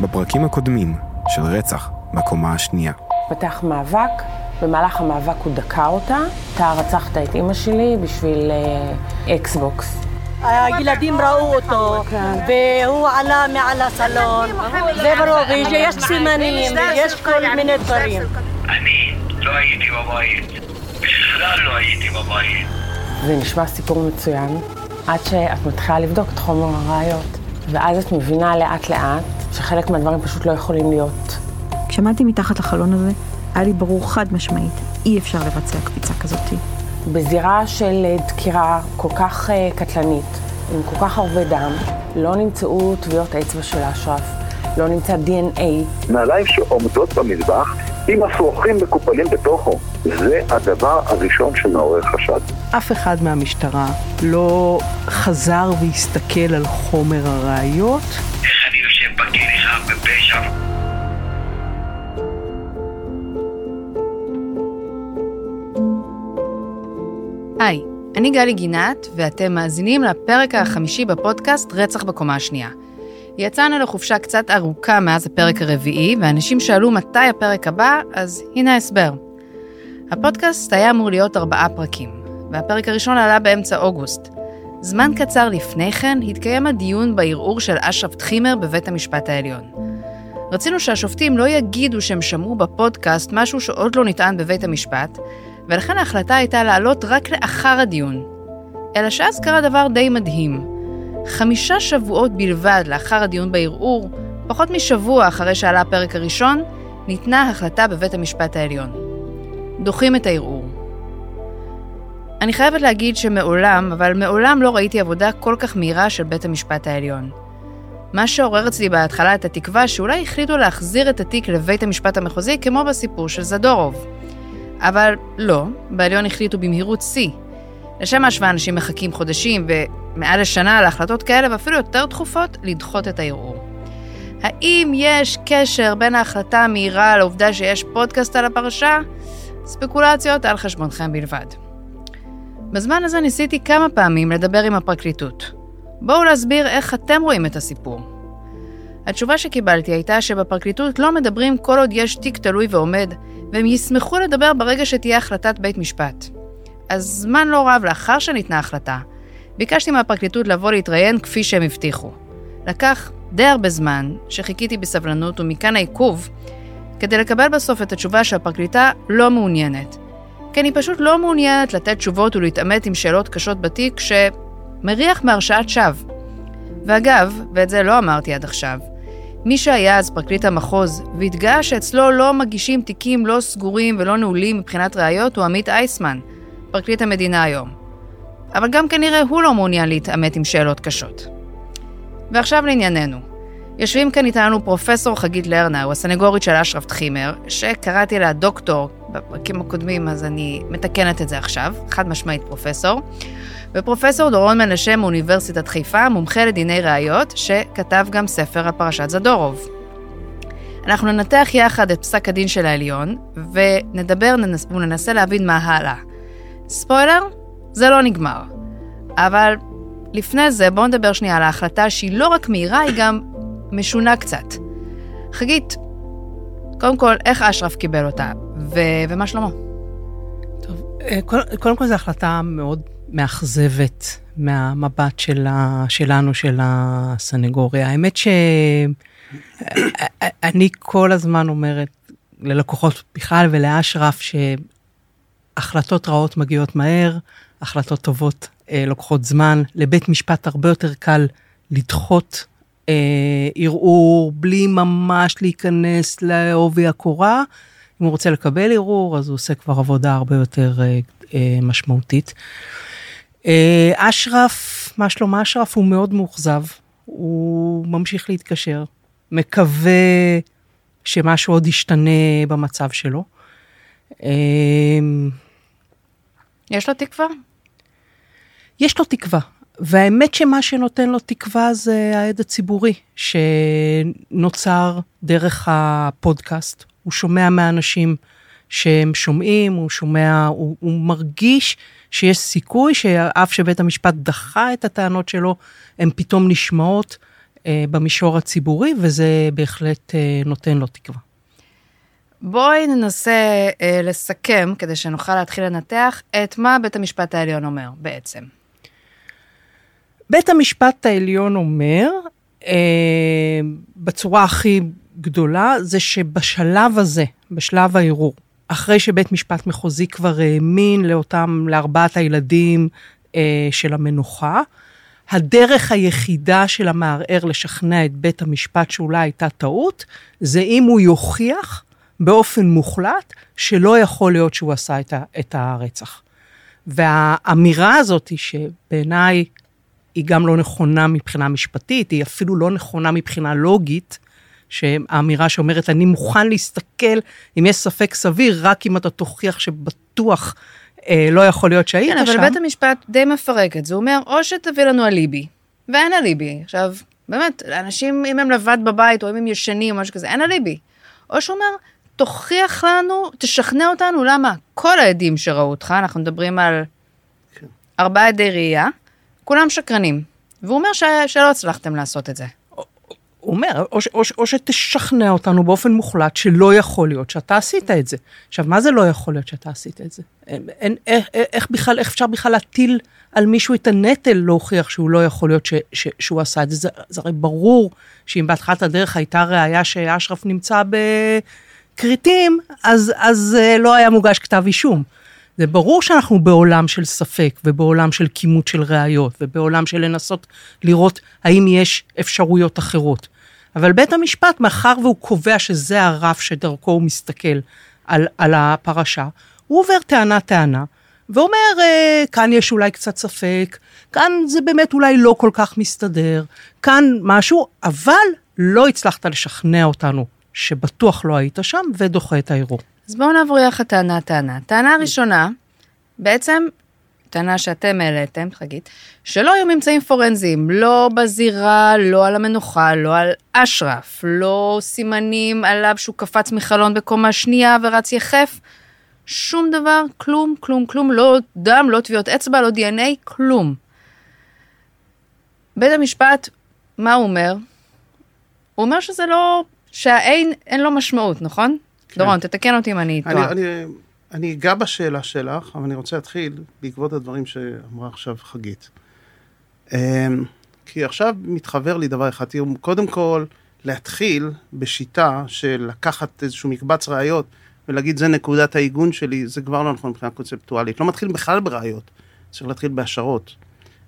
בפרקים הקודמים של רצח בקומה השנייה. פתח מאבק, במהלך המאבק הוא דקה אותה. אתה רצחת את אימא שלי בשביל אקסבוקס. הילדים ראו אותו, והוא עלה מעל הסלון, זה ברור, ויש סימנים, ויש כל מיני דברים. אני לא הייתי בבית, בכלל לא הייתי בבית. זה נשמע סיפור מצוין, עד שאת מתחילה לבדוק את חומר הראיות, ואז את מבינה לאט לאט שחלק מהדברים פשוט לא יכולים להיות. כשעמדתי מתחת לחלון הזה, היה לי ברור חד משמעית, אי אפשר לבצע קפיצה כזאת. בזירה של דקירה כל כך קטלנית, עם כל כך הרבה דם, לא נמצאו טביעות אצבע של אשרף, לא נמצא DNA. נעליים שעומדות במזבח עם אפרוחים מקופלים בתוכו. זה הדבר הראשון שמעורר חשד. אף אחד מהמשטרה לא חזר והסתכל על חומר הראיות. חף בפשע? היי, אני גלי גינת, ואתם מאזינים לפרק החמישי בפודקאסט רצח בקומה השנייה. יצאנו לחופשה קצת ארוכה מאז הפרק הרביעי, ואנשים שאלו מתי הפרק הבא, אז הנה ההסבר. הפודקאסט היה אמור להיות ארבעה פרקים, והפרק הראשון עלה באמצע אוגוסט. זמן קצר לפני כן התקיים הדיון בערעור של אשרף טחימר בבית המשפט העליון. רצינו שהשופטים לא יגידו שהם שמעו בפודקאסט משהו שעוד לא נטען בבית המשפט, ולכן ההחלטה הייתה לעלות רק לאחר הדיון. אלא שאז קרה דבר די מדהים. חמישה שבועות בלבד לאחר הדיון בערעור, פחות משבוע אחרי שעלה הפרק הראשון, ניתנה החלטה בבית המשפט העליון. דוחים את הערעור. אני חייבת להגיד שמעולם, אבל מעולם לא ראיתי עבודה כל כך מהירה של בית המשפט העליון. מה שעורר אצלי בהתחלה את התקווה שאולי החליטו להחזיר את התיק לבית המשפט המחוזי כמו בסיפור של זדורוב. אבל לא, בעליון החליטו במהירות שיא. לשם ההשוואה אנשים מחכים חודשים ומעל לשנה להחלטות כאלה ואפילו יותר דחופות לדחות את הערעור. האם יש קשר בין ההחלטה המהירה לעובדה שיש פודקאסט על הפרשה? ספקולציות על חשבונכם בלבד. בזמן הזה ניסיתי כמה פעמים לדבר עם הפרקליטות. בואו להסביר איך אתם רואים את הסיפור. התשובה שקיבלתי הייתה שבפרקליטות לא מדברים כל עוד יש תיק תלוי ועומד, והם ישמחו לדבר ברגע שתהיה החלטת בית משפט. אז זמן לא רב לאחר שניתנה החלטה, ביקשתי מהפרקליטות לבוא להתראיין כפי שהם הבטיחו. לקח די הרבה זמן, שחיכיתי בסבלנות ומכאן העיכוב, כדי לקבל בסוף את התשובה שהפרקליטה לא מעוניינת. כי אני פשוט לא מעוניינת לתת תשובות ולהתעמת עם שאלות קשות בתיק שמריח מהרשעת שווא. ואגב, ואת זה לא אמרתי עד עכשיו, מי שהיה אז פרקליט המחוז והתגאה שאצלו לא מגישים תיקים לא סגורים ולא נעולים מבחינת ראיות הוא עמית אייסמן, פרקליט המדינה היום. אבל גם כנראה הוא לא מעוניין להתעמת עם שאלות קשות. ועכשיו לענייננו. יושבים כאן איתנו פרופסור חגית לרנר, הסנגורית של אשרף טחימר, שקראתי לה דוקטור בפרקים הקודמים, אז אני מתקנת את זה עכשיו, חד משמעית פרופסור. ופרופסור דורון מנשה מאוניברסיטת חיפה, מומחה לדיני ראיות, שכתב גם ספר על פרשת זדורוב. אנחנו ננתח יחד את פסק הדין של העליון, ונדבר וננסה להבין מה הלאה. ספוילר, זה לא נגמר. אבל לפני זה בואו נדבר שנייה על ההחלטה שהיא לא רק מהירה, היא גם משונה קצת. חגית, קודם כל, איך אשרף קיבל אותה, ו- ומה שלמה? טוב, קודם כל זו החלטה מאוד מאכזבת מהמבט שלה, שלנו, של הסנגוריה. האמת שאני כל הזמן אומרת ללקוחות בכלל ולאשרף שהחלטות רעות מגיעות מהר, החלטות טובות אה, לוקחות זמן, לבית משפט הרבה יותר קל לדחות אה, ערעור בלי ממש להיכנס לעובי הקורה. אם הוא רוצה לקבל ערעור, אז הוא עושה כבר עבודה הרבה יותר אה, אה, משמעותית. אה, אשרף, מה שלום אשרף? הוא מאוד מאוכזב, הוא ממשיך להתקשר, מקווה שמשהו עוד ישתנה במצב שלו. אה, יש לו תקווה? יש לו תקווה, והאמת שמה שנותן לו תקווה זה העד הציבורי, שנוצר דרך הפודקאסט. הוא שומע מאנשים שהם שומעים, הוא שומע, הוא, הוא מרגיש שיש סיכוי שאף שבית המשפט דחה את הטענות שלו, הן פתאום נשמעות אה, במישור הציבורי, וזה בהחלט אה, נותן לו תקווה. בואי ננסה אה, לסכם, כדי שנוכל להתחיל לנתח, את מה בית המשפט העליון אומר בעצם. בית המשפט העליון אומר, אה, בצורה הכי גדולה, זה שבשלב הזה, בשלב הערעור, אחרי שבית משפט מחוזי כבר האמין לאותם, לארבעת הילדים אה, של המנוחה, הדרך היחידה של המערער לשכנע את בית המשפט שאולי הייתה טעות, זה אם הוא יוכיח באופן מוחלט שלא יכול להיות שהוא עשה את, ה, את הרצח. והאמירה הזאת, שבעיניי היא גם לא נכונה מבחינה משפטית, היא אפילו לא נכונה מבחינה לוגית, שהאמירה שאומרת, אני מוכן להסתכל, אם יש ספק סביר, רק אם אתה תוכיח שבטוח אה, לא יכול להיות שהיית כן, שם. אבל בית המשפט די מפרק את זה, הוא אומר, או שתביא לנו אליבי, ואין אליבי. עכשיו, באמת, לאנשים, אם הם לבד בבית, או אם הם ישנים, או משהו כזה, אין אליבי. או שהוא אומר, תוכיח לנו, תשכנע אותנו, למה כל העדים שראו אותך, אנחנו מדברים על ארבעה עדי ראייה, כולם שקרנים. והוא אומר ש... שלא הצלחתם לעשות את זה. הוא אומר, או, ש- או, ש- או שתשכנע אותנו באופן מוחלט שלא יכול להיות שאתה עשית את זה. עכשיו, מה זה לא יכול להיות שאתה עשית את זה? אין, אין, איך, איך בכלל, איך אפשר בכלל להטיל על מישהו את הנטל להוכיח שהוא לא יכול להיות ש, ש, שהוא עשה את זה? זה? זה הרי ברור שאם בהתחלת הדרך הייתה ראייה שאשרף נמצא בכריתים, אז, אז אה, לא היה מוגש כתב אישום. זה ברור שאנחנו בעולם של ספק ובעולם של כימות של ראיות ובעולם של לנסות לראות האם יש אפשרויות אחרות. אבל בית המשפט, מאחר והוא קובע שזה הרף שדרכו הוא מסתכל על, על הפרשה, הוא עובר טענה-טענה, ואומר, אה, כאן יש אולי קצת ספק, כאן זה באמת אולי לא כל כך מסתדר, כאן משהו, אבל לא הצלחת לשכנע אותנו שבטוח לא היית שם, ודוחה את הערעור. אז בואו נעבור יחד טענה-טענה. טענה ראשונה, בעצם, טענה שאתם העליתם, חגית, שלא היו ממצאים פורנזיים, לא בזירה, לא על המנוחה, לא על אשרף, לא סימנים עליו שהוא קפץ מחלון בקומה שנייה ורץ יחף. שום דבר, כלום, כלום, כלום, לא דם, לא טביעות אצבע, לא דנ"א, כלום. בית המשפט, מה הוא אומר? הוא אומר שזה לא, שהאין אין לו משמעות, נכון? כן. דורון, תתקן אותי אם אני טועה. אני, אני אגע בשאלה שלך, אבל אני רוצה להתחיל בעקבות הדברים שאמרה עכשיו חגית. אמ, כי עכשיו מתחבר לי דבר אחד, תראו, קודם כל, להתחיל בשיטה של לקחת איזשהו מקבץ ראיות ולהגיד זה נקודת העיגון שלי, זה כבר לא נכון מבחינה קונספטואלית. לא מתחיל בכלל בראיות, צריך להתחיל בהשערות.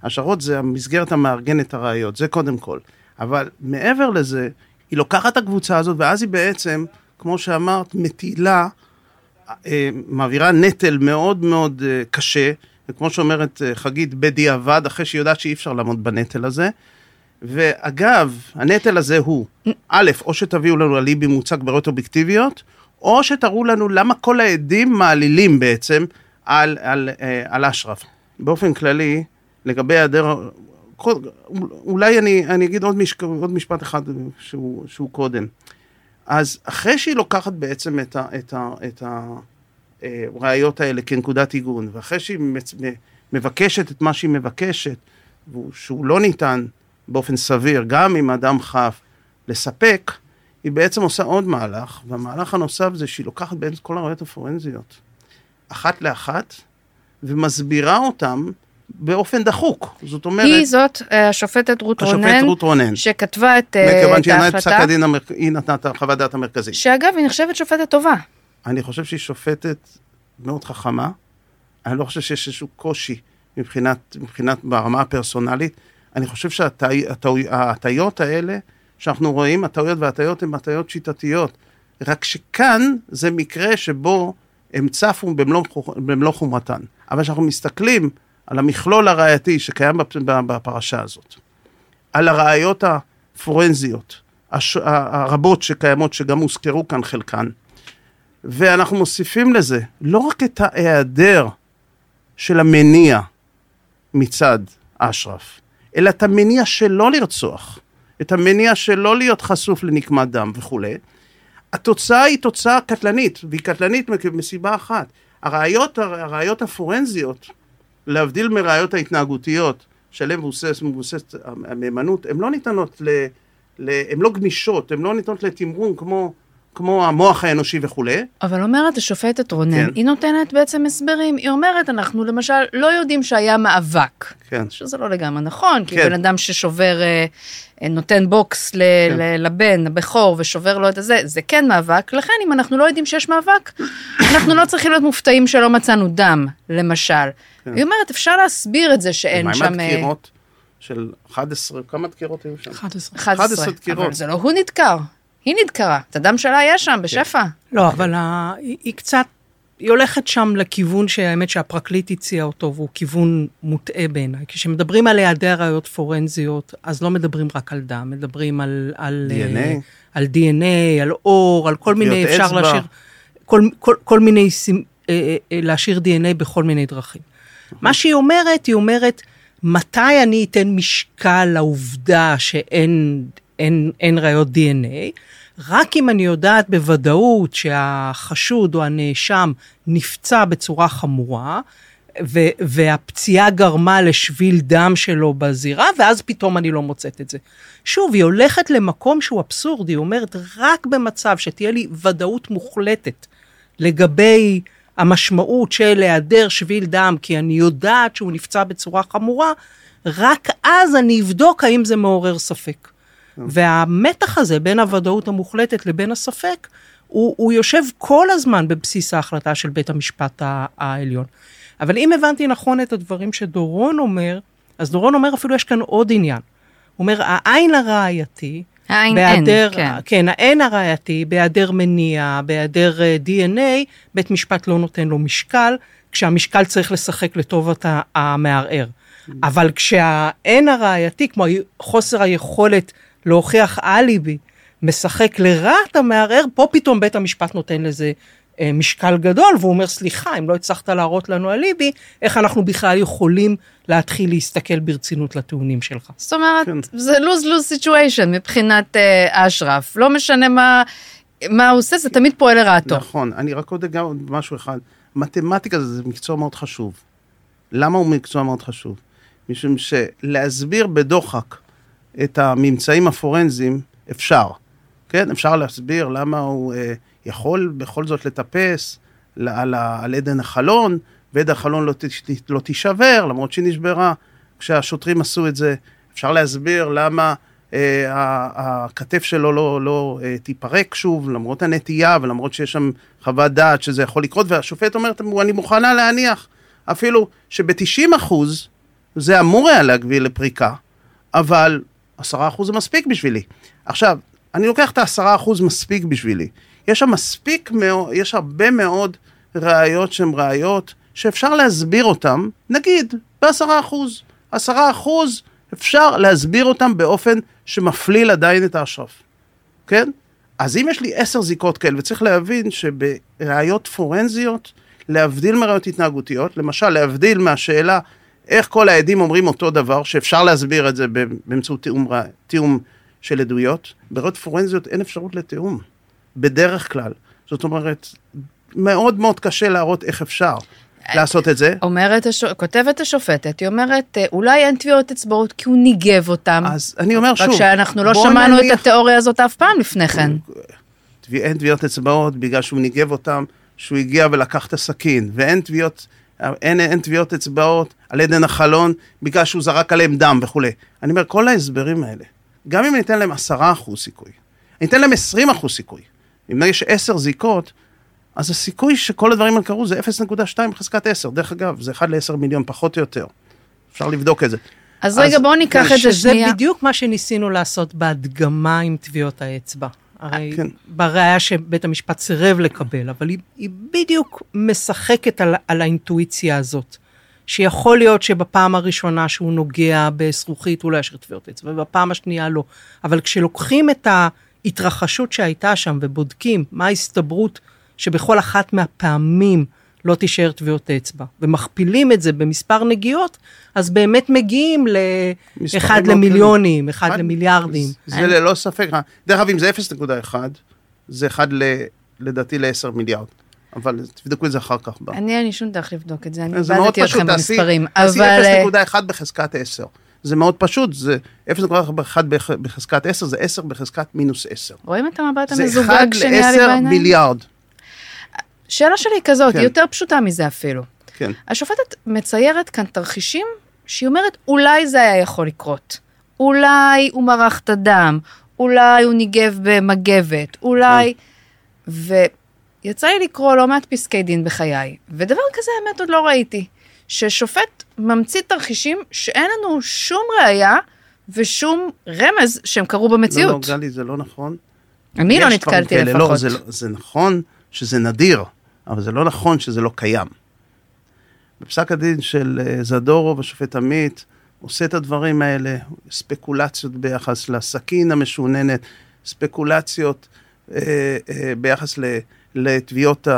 השערות זה המסגרת המארגנת הראיות, זה קודם כל. אבל מעבר לזה, היא לוקחת את הקבוצה הזאת, ואז היא בעצם, כמו שאמרת, מטילה, אה, מעבירה נטל מאוד מאוד אה, קשה, וכמו שאומרת אה, חגית, בדיעבד, אחרי שהיא יודעת שאי אפשר לעמוד בנטל הזה. ואגב, הנטל הזה הוא, א', או שתביאו לנו אליבי מוצק בראיות אובייקטיביות, או שתראו לנו למה כל העדים מעלילים בעצם על, על, על אשרף. באופן כללי, לגבי היעדר, אולי אני, אני אגיד עוד, משק, עוד משפט אחד שהוא, שהוא קודם. אז אחרי שהיא לוקחת בעצם את, ה, את, ה, את הראיות האלה כנקודת עיגון, ואחרי שהיא מבקשת את מה שהיא מבקשת, שהוא לא ניתן באופן סביר, גם אם אדם חף, לספק, היא בעצם עושה עוד מהלך, והמהלך הנוסף זה שהיא לוקחת בעצם כל הראיות הפורנזיות, אחת לאחת, ומסבירה אותם באופן דחוק. זאת אומרת, היא זאת, אה, השופטת רות השופט רונן, רות רונן, שכתבה את אה, מכיוון שהיא נתנה את פסק ההחלטה, הדין, המר... היא נתנה את חוות דעת המרכזית. שאגב, היא נחשבת שופטת טובה. אני חושב שהיא שופטת מאוד חכמה, אני לא חושב שיש איזשהו קושי מבחינת, מבחינת ברמה הפרסונלית. אני חושב שההטיות האלה שאנחנו רואים, הטעויות וההטיות הן הטיות שיטתיות. רק שכאן זה מקרה שבו הם צפו במלוא, במלוא חומרתן. אבל כשאנחנו מסתכלים על המכלול הראייתי שקיים בפ- בפרשה הזאת, על הראיות הפורנזיות, הש... הרבות שקיימות, שגם הוזכרו כאן חלקן, ואנחנו מוסיפים לזה לא רק את ההיעדר של המניע מצד אשרף, אלא את המניע שלא לרצוח, את המניע שלא להיות חשוף לנקמת דם וכולי, התוצאה היא תוצאה קטלנית, והיא קטלנית מסיבה אחת. הראיות, הראיות הפורנזיות, להבדיל מראיות ההתנהגותיות, שעליהן מבוססת מבוסס המהימנות, הן לא ניתנות ל- הן לא גמישות, הן לא ניתנות לתמרון כמו, כמו המוח האנושי וכולי. אבל אומרת השופטת רונן, כן. היא נותנת בעצם הסברים. היא אומרת, אנחנו למשל לא יודעים שהיה מאבק. כן. שזה לא לגמרי נכון, כי כן. בן אדם ששובר, אה, אה, נותן בוקס ל- כן. ל- לבן, הבכור, ושובר לו את הזה, זה כן מאבק. לכן, אם אנחנו לא יודעים שיש מאבק, אנחנו לא צריכים להיות מופתעים שלא מצאנו דם, למשל. היא אומרת, אפשר להסביר את זה שאין מה שם... עם אה, הדקירות של 11, כמה דקירות היו שם? 11. 11. 11 דקירות. אבל זה לא הוא נדקר, היא נדקרה. את הדם שלה היה שם, בשפע. לא, אבל. היא, קצת, היא הולכת שם לכיוון שהאמת שהפרקליט הציע אותו, והוא כיוון מוטעה בעיניי. כשמדברים על היעדר ראיות פורנזיות, אז לא מדברים רק על דם, מדברים על... על DNA. אה, על DNA, על אור, על כל מיני, אפשר. להשאיר, כל, כל, כל מיני, אה, אה, להשאיר DNA בכל מיני דרכים. מה שהיא אומרת, היא אומרת, מתי אני אתן משקל לעובדה שאין אין, אין ראיות DNA? רק אם אני יודעת בוודאות שהחשוד או הנאשם נפצע בצורה חמורה, ו- והפציעה גרמה לשביל דם שלו בזירה, ואז פתאום אני לא מוצאת את זה. שוב, היא הולכת למקום שהוא אבסורדי, היא אומרת, רק במצב שתהיה לי ודאות מוחלטת לגבי המשמעות של היעדר שביל דם, כי אני יודעת שהוא נפצע בצורה חמורה, רק אז אני אבדוק האם זה מעורר ספק. והמתח הזה בין הוודאות המוחלטת לבין הספק, הוא, הוא יושב כל הזמן בבסיס ההחלטה של בית המשפט העליון. אבל אם הבנתי נכון את הדברים שדורון אומר, אז דורון אומר אפילו יש כאן עוד עניין. הוא אומר, העין הראייתי, העין אין, בהיעדר, כן. כן, האין הראייתי, בהיעדר מניע, בהיעדר אה, DNA, בית משפט לא נותן לו משקל, כשהמשקל צריך לשחק לטובת המערער. אבל כשהאין הראייתי, כמו חוסר היכולת להוכיח אליבי, משחק לרעת המערער, פה פתאום בית המשפט נותן לזה אה, משקל גדול, והוא אומר, סליחה, אם לא הצלחת להראות לנו אליבי, איך אנחנו בכלל יכולים להתחיל להסתכל ברצינות לטיעונים שלך. זאת אומרת, כן. זה lose-lose situation מבחינת אה, אשרף. לא משנה מה, מה הוא עושה, זה תמיד פועל לרעתו. נכון, אני רק עוד אגע עוד משהו אחד. מתמטיקה זה מקצוע מאוד חשוב. למה הוא מקצוע מאוד חשוב? משום שלהסביר בדוחק את הממצאים הפורנזיים אפשר. כן, אפשר להסביר למה הוא אה, יכול בכל זאת לטפס על, ה- על עדן החלון, ועדן החלון לא, תש- לא תישבר, למרות שהיא נשברה כשהשוטרים עשו את זה. אפשר להסביר למה אה, הכתף שלו לא, לא אה, תיפרק שוב, למרות הנטייה ולמרות שיש שם חוות דעת שזה יכול לקרות, והשופט אומר, אני מוכנה להניח אפילו שב-90 אחוז זה אמור היה להגביל לפריקה, אבל 10 אחוז זה מספיק בשבילי. עכשיו, אני לוקח את ה-10 אחוז מספיק בשבילי. יש שם מספיק מאוד, יש הרבה מאוד ראיות שהן ראיות שאפשר להסביר אותן, נגיד, ב-10 אחוז. 10 אחוז אפשר להסביר אותם באופן שמפליל עדיין את האשרף, כן? אז אם יש לי עשר זיקות כאלה, וצריך להבין שבראיות פורנזיות, להבדיל מראיות התנהגותיות, למשל להבדיל מהשאלה איך כל העדים אומרים אותו דבר, שאפשר להסביר את זה באמצעות תיאום, תיאום של עדויות, בראיות פורנזיות אין אפשרות לתיאום, בדרך כלל. זאת אומרת, מאוד מאוד קשה להראות איך אפשר לעשות את זה. אומרת, הש... כותבת השופטת, היא אומרת, אולי אין טביעות אצבעות כי הוא ניגב אותם. אז אני אומר שוב, רק שאנחנו לא שמענו נניח- את התיאוריה הזאת אף פעם לפני כן. אין טביעות אצבעות בגלל שהוא ניגב אותם, שהוא הגיע ולקח את הסכין, ואין טביעות, אין, אין טביעות אצבעות על עדן החלון בגלל שהוא זרק עליהם דם וכולי. אני אומר, כל ההסברים האלה, גם אם אני אתן להם עשרה אחוז סיכוי, אני אתן להם עשרים אחוז סיכוי. אם יש עשר זיקות, אז הסיכוי שכל הדברים האלה קרו זה 0.2 בחזקת 10. דרך אגב, זה 1 ל-10 מיליון, פחות או יותר. אפשר לבדוק את זה. אז רגע, בואו ניקח את זה שנייה. בדיוק מה שניסינו לעשות בהדגמה עם טביעות האצבע. הרי כן. בראיה שבית המשפט סירב לקבל, אבל היא, היא בדיוק משחקת על, על האינטואיציה הזאת. שיכול להיות שבפעם הראשונה שהוא נוגע בזכוכית הוא לא ישאיר טביעות אצבע, ובפעם השנייה לא. אבל כשלוקחים את ההתרחשות שהייתה שם ובודקים מה ההסתברות שבכל אחת מהפעמים לא תישאר טביעות אצבע, ומכפילים את זה במספר נגיעות, אז באמת מגיעים לאחד לא למיליונים, אחד אחד- למיליארדים. זה ללא ספק. דרך אגב, אם זה 0.1, זה 1 ל... לדעתי ל-10 מיליארד. אבל תבדקו את זה אחר כך. ב- אני אין לי שום דרך לבדוק את זה, אני זה מאוד איבדתי פשוט, אתכם תעשי במספרים. תעשי אבל... אה, 0.1 בחזקת 10. זה מאוד פשוט, זה 0.1 בח- בחזקת 10, זה 10 בחזקת מינוס 10. רואים את המבט זה המזוגג 1 שנהיה לי ל-10 בעיניים? מיליארד. שאלה שלי היא כזאת, כן. היא יותר פשוטה מזה אפילו. כן. השופטת מציירת כאן תרחישים שהיא אומרת, אולי זה היה יכול לקרות. אולי הוא מרח את הדם, אולי הוא ניגב במגבת, אולי... ויצא לי לקרוא לא מעט פסקי דין בחיי, ודבר כזה האמת עוד לא ראיתי. ששופט ממציא תרחישים שאין לנו שום ראייה ושום רמז שהם קרו במציאות. לא, לא, גלי, זה לא נכון. אני לא נתקלתי כאלה. לפחות. לא, זה, לא- זה נכון שזה נדיר, אבל זה לא נכון שזה לא קיים. בפסק הדין של אה, זדורוב, השופט עמית, עושה את הדברים האלה, ספקולציות ביחס לסכין המשוננת, ספקולציות אה, אה, ביחס ל- לתביעות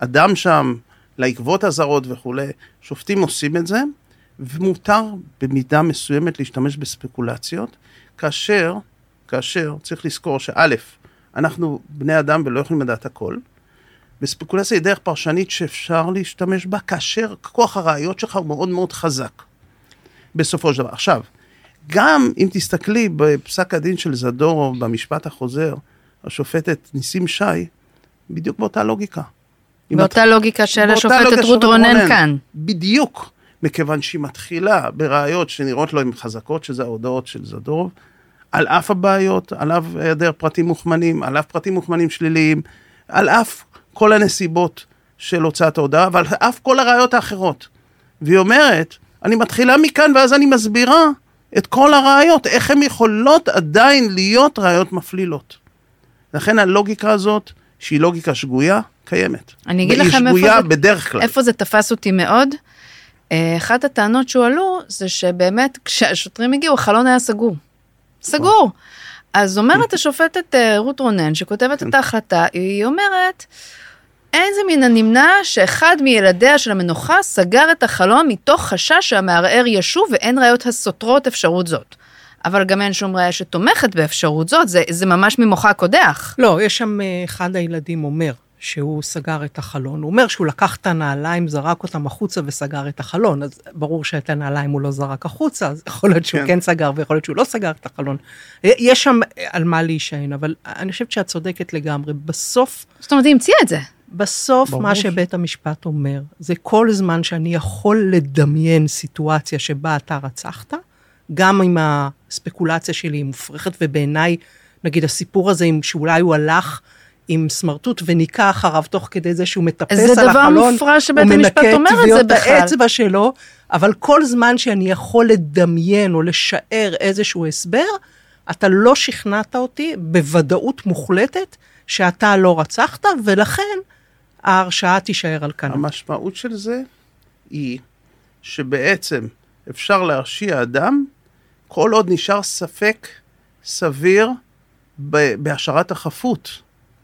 האדם שם, לעקבות הזרות וכולי. שופטים עושים את זה, ומותר במידה מסוימת להשתמש בספקולציות, כאשר, כאשר צריך לזכור שא', אנחנו בני אדם ולא יכולים לדעת הכל, וספקולציה היא דרך פרשנית שאפשר להשתמש בה כאשר כוח הראיות שלך הוא מאוד מאוד חזק, בסופו של דבר. עכשיו, גם אם תסתכלי בפסק הדין של זדורוב, במשפט החוזר, השופטת ניסים שי, בדיוק באותה לוגיקה. באותה לוגיקה של השופטת רות רונן כאן. בדיוק, מכיוון שהיא מתחילה בראיות שנראות לו הן חזקות, שזה ההודעות של זדורוב, על אף הבעיות, על אף היעדר פרטים מוכמנים, על אף פרטים מוכמנים שליליים, על אף כל הנסיבות של הוצאת ההודעה, ועל אף כל הראיות האחרות. והיא אומרת, אני מתחילה מכאן ואז אני מסבירה את כל הראיות, איך הן יכולות עדיין להיות ראיות מפלילות. לכן הלוגיקה הזאת, שהיא לוגיקה שגויה, קיימת. אני אגיד לכם איפה זה- בדרך כלל. איפה זה תפס אותי מאוד? אה, אחת הטענות שהועלו זה שבאמת כשהשוטרים הגיעו החלון היה סגור. סגור. אז אומרת השופטת אה, רות רונן שכותבת את ההחלטה, היא אומרת, אין זה מן הנמנע שאחד מילדיה של המנוחה סגר את החלון מתוך חשש שהמערער ישוב ואין ראיות הסותרות אפשרות זאת. אבל גם אין שום ראיה שתומכת באפשרות זאת, זה, זה ממש ממוחה קודח. לא, יש שם אה, אחד הילדים אומר שהוא סגר את החלון. הוא אומר שהוא לקח את הנעליים, זרק אותם החוצה וסגר את החלון. אז ברור שאת הנעליים הוא לא זרק החוצה, אז יכול להיות שהוא כן. כן, סגר ויכול להיות שהוא לא סגר את החלון. יש שם אה, על מה להישען, אבל אני חושבת שאת צודקת לגמרי. בסוף, זאת אומרת, היא המציאה את זה. בסוף ברור מה שבית המשפט אומר, זה כל זמן שאני יכול לדמיין סיטואציה שבה אתה רצחת, גם אם הספקולציה שלי היא מופרכת, ובעיניי, נגיד הסיפור הזה, עם שאולי הוא הלך עם סמרטוט וניקה אחריו תוך כדי זה שהוא מטפס זה על דבר החלון, מופרע שבית הוא המשפט מנקה אומר את זה בכלל. האצבע שלו, אבל כל זמן שאני יכול לדמיין או לשער איזשהו הסבר, אתה לא שכנעת אותי בוודאות מוחלטת שאתה לא רצחת, ולכן ההרשעה תישאר על כנה. המשמעות של זה היא שבעצם אפשר להרשיע אדם כל עוד נשאר ספק סביר בהשארת החפות,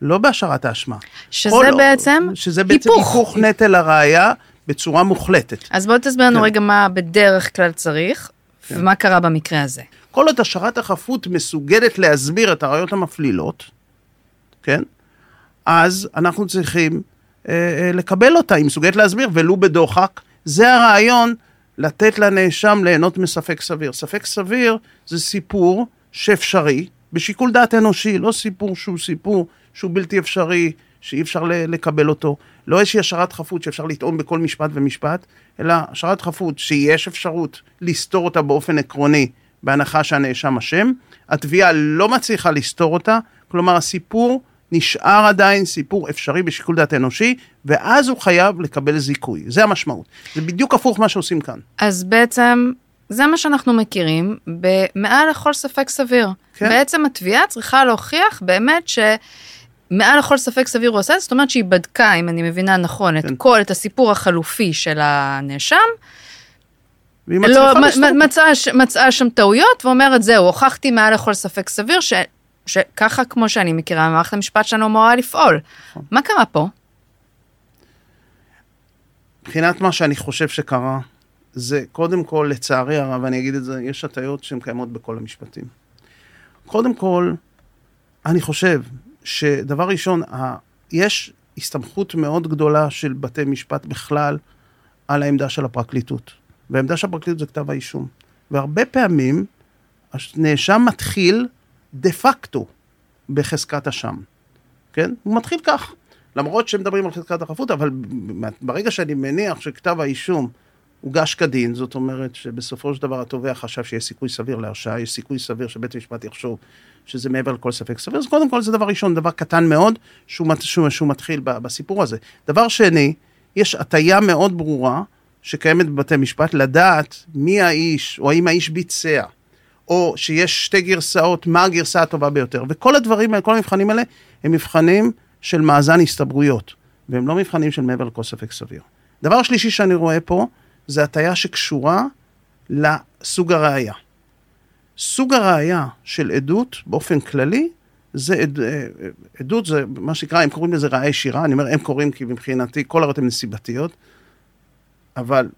לא בהשארת האשמה. שזה כל- בעצם שזה בעצם היפוך. היפוך נטל הראייה בצורה מוחלטת. אז בוא תסביר לנו כן. רגע מה בדרך כלל צריך, ומה קרה במקרה הזה. כל עוד השערת החפות מסוגלת להסביר את הראיות המפלילות, כן? אז אנחנו צריכים לקבל אותה, היא מסוגלת להסביר, ולו בדוחק. זה הרעיון לתת לנאשם ליהנות מספק סביר. ספק סביר זה סיפור שאפשרי, בשיקול דעת אנושי, לא סיפור שהוא סיפור שהוא בלתי אפשרי, שאי אפשר לקבל אותו. לא איזושהי השערת חפות שאפשר לטעון בכל משפט ומשפט, אלא השערת חפות שיש אפשרות לסתור אותה באופן עקרוני, בהנחה שהנאשם אשם. התביעה לא מצליחה לסתור אותה, כלומר הסיפור נשאר עדיין סיפור אפשרי בשיקול דעת אנושי, ואז הוא חייב לקבל זיכוי. זה המשמעות. זה בדיוק הפוך מה שעושים כאן. אז בעצם, זה מה שאנחנו מכירים, מעל לכל ספק סביר. כן. בעצם התביעה צריכה להוכיח באמת ש... מעל לכל ספק סביר הוא עושה, זאת אומרת שהיא בדקה, אם אני מבינה נכון, את כן. כל, את הסיפור החלופי של הנאשם, והיא לא, מצליחה מ- לסתור מ- מצאה, מצאה שם טעויות ואומרת, זהו, הוכחתי מעל לכל ספק סביר, ש, שככה, כמו שאני מכירה, מערכת המשפט שלנו אמורה לפעול. מה קרה פה? מבחינת מה שאני חושב שקרה, זה קודם כל, לצערי הרב, אני אגיד את זה, יש הטיות שהן קיימות בכל המשפטים. קודם כל, אני חושב שדבר ראשון, יש הסתמכות מאוד גדולה של בתי משפט בכלל על העמדה של הפרקליטות. והעמדה של הפרקליטות זה כתב האישום. והרבה פעמים הנאשם מתחיל דה פקטו בחזקת אשם, כן? הוא מתחיל כך. למרות שמדברים על חזקת החפות, אבל ברגע שאני מניח שכתב האישום הוגש כדין, זאת אומרת שבסופו של דבר התובע חשב שיש סיכוי סביר להרשעה, יש סיכוי סביר שבית המשפט יחשוב שזה מעבר לכל ספק סביר, אז קודם כל זה דבר ראשון, דבר קטן מאוד, שהוא, שהוא, שהוא מתחיל בסיפור הזה. דבר שני, יש הטיה מאוד ברורה שקיימת בבתי משפט לדעת מי האיש, או האם האיש ביצע, או שיש שתי גרסאות, מה הגרסה הטובה ביותר. וכל הדברים כל המבחנים האלה, הם מבחנים של מאזן הסתברויות, והם לא מבחנים של מעבר לכל ספק סביר. דבר שלישי שאני רואה פה, זה הטיה שקשורה לסוג הראייה. סוג הראייה של עדות, באופן כללי, זה עד, אה, עדות, זה מה שנקרא, הם קוראים לזה ראייה ישירה, אני אומר, הם קוראים כי מבחינתי כל הראיות הן נסיבתיות, אבל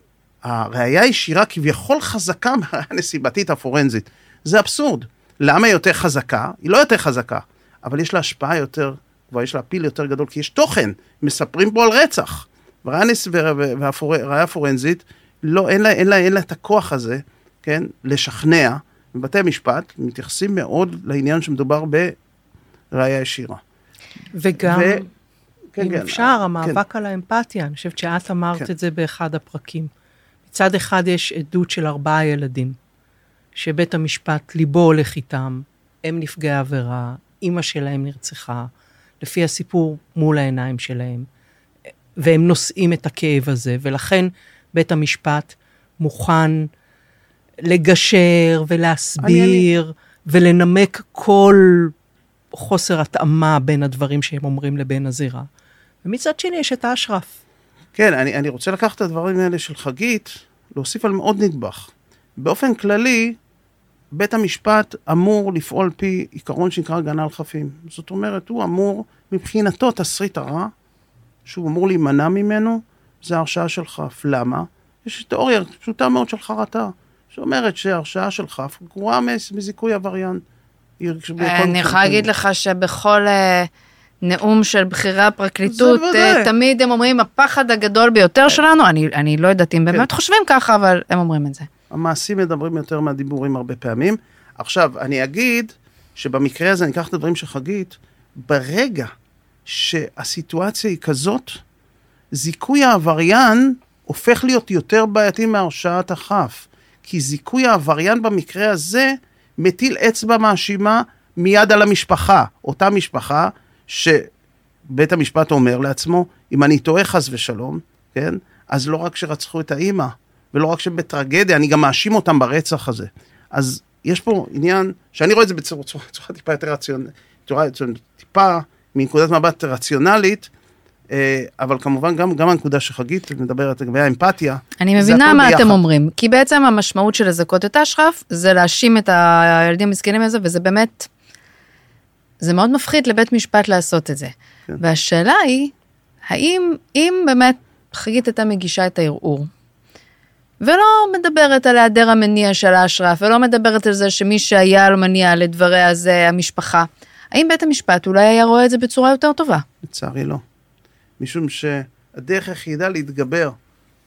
הראייה הישירה כביכול חזקה מהראייה הנסיבתית הפורנזית. זה אבסורד. למה היא יותר חזקה? היא לא יותר חזקה, אבל יש לה השפעה יותר גבוהה, יש לה פיל יותר גדול, כי יש תוכן, מספרים פה על רצח. וראייה פורנזית, לא, אין לה, אין, לה, אין לה את הכוח הזה, כן, לשכנע. בבתי המשפט מתייחסים מאוד לעניין שמדובר בראייה ישירה. וגם, ו... כן, אם כן, אפשר, כן. המאבק כן. על האמפתיה, אני חושבת שאת אמרת כן. את זה באחד הפרקים. מצד אחד יש עדות של ארבעה ילדים, שבית המשפט ליבו הולך איתם, הם נפגעי עבירה, אימא שלהם נרצחה, לפי הסיפור מול העיניים שלהם. והם נושאים את הכאב הזה, ולכן בית המשפט מוכן לגשר ולהסביר אני, ולנמק כל חוסר התאמה בין הדברים שהם אומרים לבין הזירה. ומצד שני יש את האשרף. כן, אני, אני רוצה לקחת את הדברים האלה של חגית, להוסיף על עוד נדבך. באופן כללי, בית המשפט אמור לפעול פי עיקרון שנקרא הגנה על חפים. זאת אומרת, הוא אמור, מבחינתו, תסריט הרע, שהוא אמור להימנע ממנו, זה הרשעה של כף. למה? יש תיאוריה פשוטה מאוד של חרטה, שאומרת שהרשעה של כף גרועה מזיכוי עבריין. אני יכולה להגיד לך שבכל אה, נאום של בכירי הפרקליטות, אה, תמיד הם אומרים, הפחד הגדול ביותר שלנו, אני לא יודעת אם באמת כן. חושבים ככה, אבל הם אומרים את זה. המעשים מדברים יותר מהדיבורים הרבה פעמים. עכשיו, אני אגיד שבמקרה הזה, אני אקח את הדברים של חגית, ברגע שהסיטואציה היא כזאת, זיכוי העבריין הופך להיות יותר בעייתי מהרשעת החף. כי זיכוי העבריין במקרה הזה מטיל אצבע מאשימה מיד על המשפחה. אותה משפחה שבית המשפט אומר לעצמו, אם אני טועה חס ושלום, כן? אז לא רק שרצחו את האימא, ולא רק שהם בטרגדיה, אני גם מאשים אותם ברצח הזה. אז יש פה עניין, שאני רואה את זה בצורה טיפה יותר רציונלית, טיפה מנקודת מבט רציונלית, אה, אבל כמובן גם, גם הנקודה שחגית מדברת לגבי האמפתיה. אני מבינה מה ביחד. אתם אומרים, כי בעצם המשמעות של לזכות את אשרף זה להאשים את הילדים המסכנים הזה, וזה באמת, זה מאוד מפחיד לבית משפט לעשות את זה. כן. והשאלה היא, האם, אם באמת חגית הייתה מגישה את הערעור, ולא מדברת על היעדר המניע של האשרף, ולא מדברת על זה שמי שהיה לו מניע לדבריה זה המשפחה. האם בית המשפט אולי היה רואה את זה בצורה יותר טובה? לצערי לא. משום שהדרך היחידה להתגבר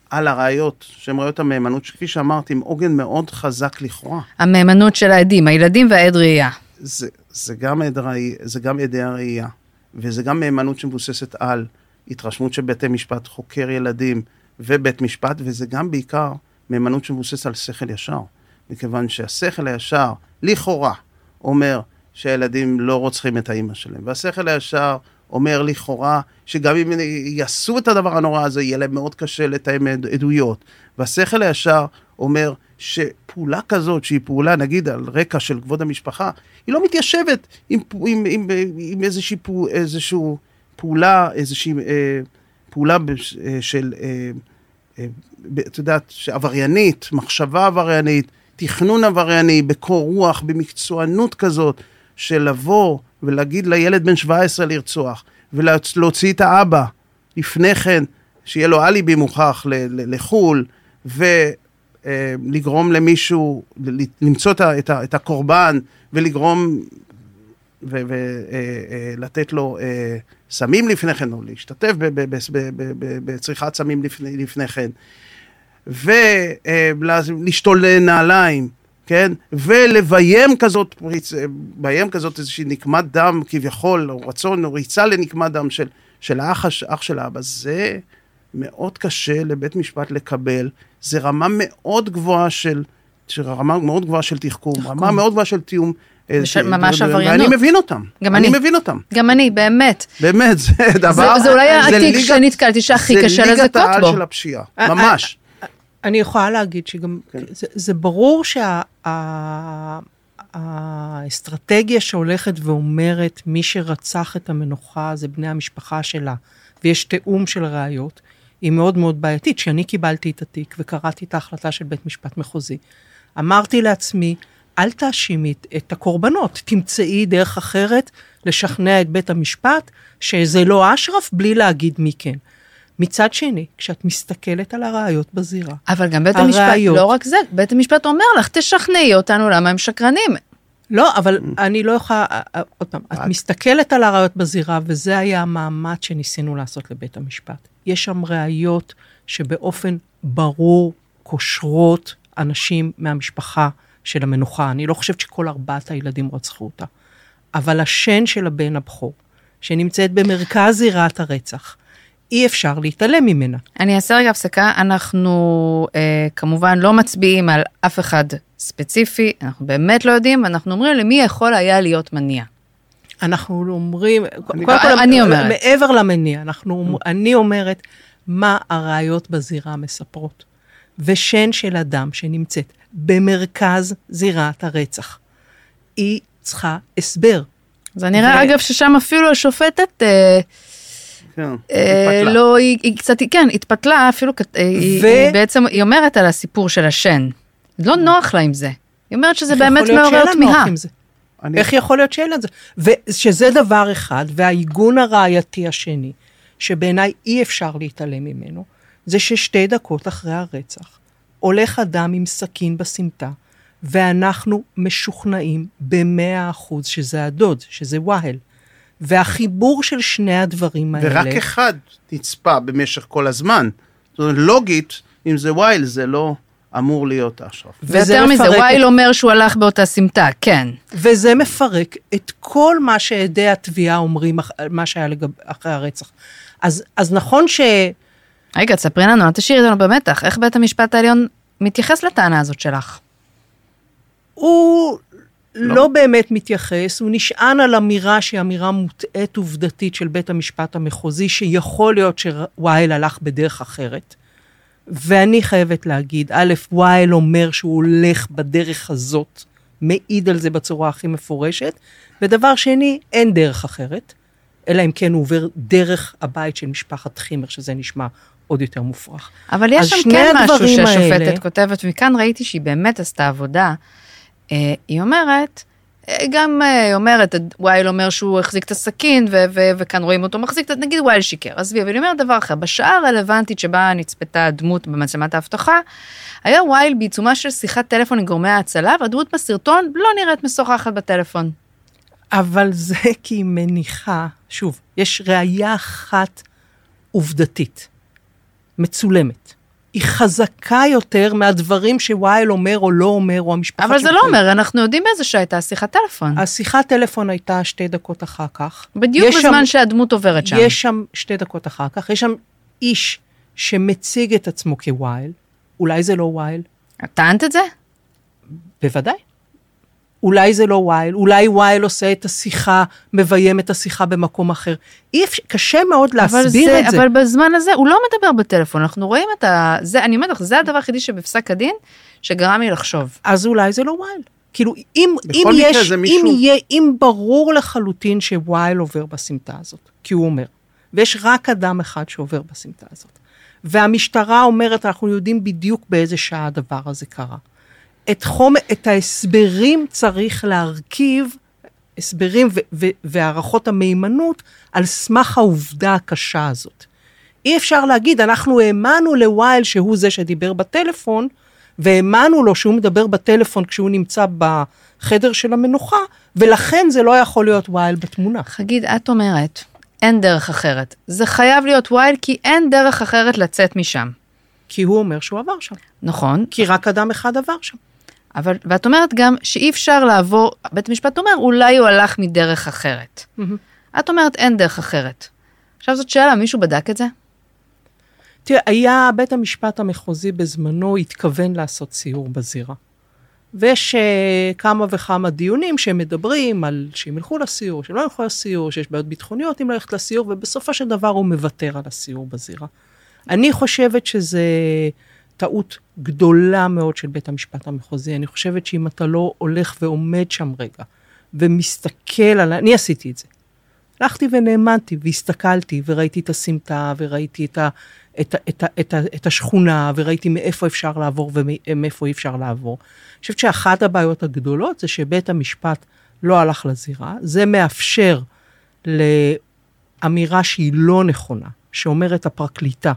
על הראיות, שהן ראיות המהימנות, שכפי שאמרתי, עם עוגן מאוד חזק לכאורה. המהימנות של העדים, הילדים והעד ראייה. זה, זה, גם עד ראי, זה גם עדי הראייה, וזה גם מהימנות שמבוססת על התרשמות של בתי משפט, חוקר ילדים ובית משפט, וזה גם בעיקר מהימנות שמבוססת על שכל ישר. מכיוון שהשכל הישר, לכאורה, אומר שהילדים לא רוצחים את האימא שלהם. והשכל הישר אומר לכאורה שגם אם יעשו את הדבר הנורא הזה, יהיה להם מאוד קשה לתאם עדויות. והשכל הישר אומר שפעולה כזאת, שהיא פעולה נגיד על רקע של כבוד המשפחה, היא לא מתיישבת עם, עם, עם, עם פוע, איזושהי פעולה, איזושהי אה, פעולה אה, של, אה, אה, את יודעת, עבריינית, מחשבה עבריינית, תכנון עברייני, בקור רוח, במקצוענות כזאת. של לבוא ולהגיד לילד בן 17 לרצוח, ולהוציא את האבא לפני כן, שיהיה לו אליבי מוכח לחו"ל, ולגרום אה, למישהו, למצוא את הקורבן, ולגרום, ולתת אה, אה, לו סמים לפני כן, או להשתתף בצריכת סמים לפני, לפני כן. ולשתול נעליים, כן? ולביים כזאת, לביים כזאת איזושהי נקמת דם כביכול, או רצון, או ריצה לנקמת דם של, של האח, אח של האבא, זה מאוד קשה לבית משפט לקבל. זה רמה מאוד גבוהה של, של רמה מאוד גבוהה של תחכום, רמה מאוד גבוהה של תיאום. אה, של- ממש עבריינות. ואני מבין אותם. גם אני אני. מבין אותם. גם אני, באמת. באמת, זה דבר... זה- זה אולי ליגת- שנתקלתי שהכי קשה זה ליגת לזכות העל בו. של הפשיעה, אה, ממש. אני יכולה להגיד שגם, כן. זה, זה ברור שהאסטרטגיה שהולכת ואומרת, מי שרצח את המנוחה זה בני המשפחה שלה, ויש תיאום של ראיות, היא מאוד מאוד בעייתית. כשאני קיבלתי את התיק וקראתי את ההחלטה של בית משפט מחוזי, אמרתי לעצמי, אל תאשימי את- הקורבנות, תמצאי דרך אחרת לשכנע את בית המשפט שזה לא אשרף בלי להגיד מי כן. מצד שני, כשאת מסתכלת על הראיות בזירה, אבל גם בית המשפט, הראיות. לא רק זה, בית המשפט אומר לך, תשכנעי אותנו למה הם שקרנים. לא, אבל אני לא יכולה, עוד פעם, את מסתכלת על הראיות בזירה, וזה היה המאמץ שניסינו לעשות לבית המשפט. יש שם ראיות שבאופן ברור קושרות אנשים מהמשפחה של המנוחה. אני לא חושבת שכל ארבעת הילדים רצחו אותה. אבל השן של הבן הבכור, שנמצאת במרכז זירת הרצח, אי אפשר להתעלם ממנה. אני אעשה רגע הפסקה, אנחנו אה, כמובן לא מצביעים על אף אחד ספציפי, אנחנו באמת לא יודעים, אנחנו אומרים למי יכול היה להיות מניע. אנחנו אומרים, אני- קודם כל, אני אומרת. מעבר למניע, אנחנו, אני אומרת, מה הראיות בזירה מספרות. ושן של אדם שנמצאת במרכז זירת הרצח, היא צריכה הסבר. זה נראה ו- אגב ששם אפילו השופטת, אה, כן, אה. לא, היא, קצת, כן, התפתלה, אפילו, אה, היא, בעצם, היא אומרת על הסיפור של השן. לא נוח לה עם זה. היא אומרת שזה באמת מעורר תמיהה. זה? אני- איך יכול להיות שאין לזה? ושזה דבר אחד, והעיגון הראייתי השני, שבעיניי אי אפשר להתעלם ממנו, זה ששתי דקות אחרי הרצח, הולך אדם עם סכין בסמטה, ואנחנו משוכנעים במאה אחוז שזה הדוד, שזה ואהל. והחיבור של שני הדברים האלה... ורק אחד נצפה במשך כל הזמן. זאת אומרת, לוגית, אם זה וייל, זה לא אמור להיות אשרף. וזה ויותר מזה, מפרק וייל את- אומר שהוא הלך באותה סמטה, כן. וזה מפרק את כל מה שעדי התביעה אומרים, מה שהיה לגב, אחרי הרצח. אז, אז נכון ש... רגע, תספרי לנו, אל תשאירי אותנו במתח, איך בית המשפט העליון מתייחס לטענה הזאת שלך? הוא לא. לא באמת מתייחס, הוא נשען על אמירה שהיא אמירה מוטעית עובדתית של בית המשפט המחוזי, שיכול להיות שוואיל הלך בדרך אחרת. ואני חייבת להגיד, א', וואיל אומר שהוא הולך בדרך הזאת, מעיד על זה בצורה הכי מפורשת, ודבר שני, אין דרך אחרת, אלא אם כן הוא עובר דרך הבית של משפחת חימר, שזה נשמע עוד יותר מופרך. אבל יש שם כן משהו שהשופטת האלה- כותבת, ומכאן ראיתי שהיא באמת עשתה עבודה. אה, היא אומרת, גם אה, אומרת, וייל אומר שהוא החזיק את הסכין, ו- ו- וכאן רואים אותו מחזיק, נגיד וייל שיקר, עזבי, אבל היא אומרת דבר אחר, בשעה הרלוונטית שבה נצפתה הדמות במצלמת האבטחה, היה וייל בעיצומה של שיחת טלפון עם גורמי ההצלה, והדמות בסרטון לא נראית משוחחת בטלפון. אבל זה כי היא מניחה, שוב, יש ראייה אחת עובדתית, מצולמת. היא חזקה יותר מהדברים שווייל אומר או לא אומר, או המשפחה אבל זה לא ווייל. אומר, אנחנו יודעים באיזה שעה הייתה שיחת טלפון. השיחת טלפון הייתה שתי דקות אחר כך. בדיוק בזמן שם- שהדמות עוברת שם. יש שם שתי דקות אחר כך, יש שם איש שמציג את עצמו כווייל, אולי זה לא וייל, טענת את זה? בוודאי. אולי זה לא וייל, אולי וייל עושה את השיחה, מביים את השיחה במקום אחר. אי אפשר, קשה מאוד להסביר זה, את זה. אבל בזמן הזה הוא לא מדבר בטלפון, אנחנו רואים את ה... זה, אני אומרת לך, זה הדבר היחידי שבפסק הדין שגרם לי לחשוב. אז אולי זה לא וייל. כאילו, אם, אם יש, זה אם מישהו- יהיה, אם ברור לחלוטין שווייל עובר בסמטה הזאת, כי הוא אומר, ויש רק אדם אחד שעובר בסמטה הזאת, והמשטרה אומרת, אנחנו יודעים בדיוק באיזה שעה הדבר הזה קרה. את חום, את ההסברים צריך להרכיב, הסברים ו- ו- והערכות המהימנות, על סמך העובדה הקשה הזאת. אי אפשר להגיד, אנחנו האמנו לווייל שהוא זה שדיבר בטלפון, והאמנו לו שהוא מדבר בטלפון כשהוא נמצא בחדר של המנוחה, ולכן זה לא יכול להיות וייל בתמונה. חגיד, את אומרת, אין דרך אחרת. זה חייב להיות וייל, כי אין דרך אחרת לצאת משם. כי הוא אומר שהוא עבר שם. נכון, כי רק אדם אחד עבר שם. אבל, ואת אומרת גם שאי אפשר לעבור, בית המשפט אומר, אולי הוא הלך מדרך אחרת. את אומרת, אין דרך אחרת. עכשיו זאת שאלה, מישהו בדק את זה? תראה, היה בית המשפט המחוזי בזמנו התכוון לעשות סיור בזירה. ויש uh, כמה וכמה דיונים שמדברים על שהם ילכו לסיור, שהם לא ילכו לסיור, שיש בעיות ביטחוניות אם ללכת לסיור, ובסופו של דבר הוא מוותר על הסיור בזירה. אני חושבת שזה טעות גדולה מאוד של בית המשפט המחוזי. אני חושבת שאם אתה לא הולך ועומד שם רגע, ומסתכל על... אני עשיתי את זה. הלכתי ונאמנתי והסתכלתי וראיתי את הסמטה וראיתי את, ה, את, ה, את, ה, את, ה, את השכונה וראיתי מאיפה אפשר לעבור ומאיפה אי אפשר לעבור. אני חושבת שאחת הבעיות הגדולות זה שבית המשפט לא הלך לזירה, זה מאפשר לאמירה שהיא לא נכונה, שאומרת הפרקליטה,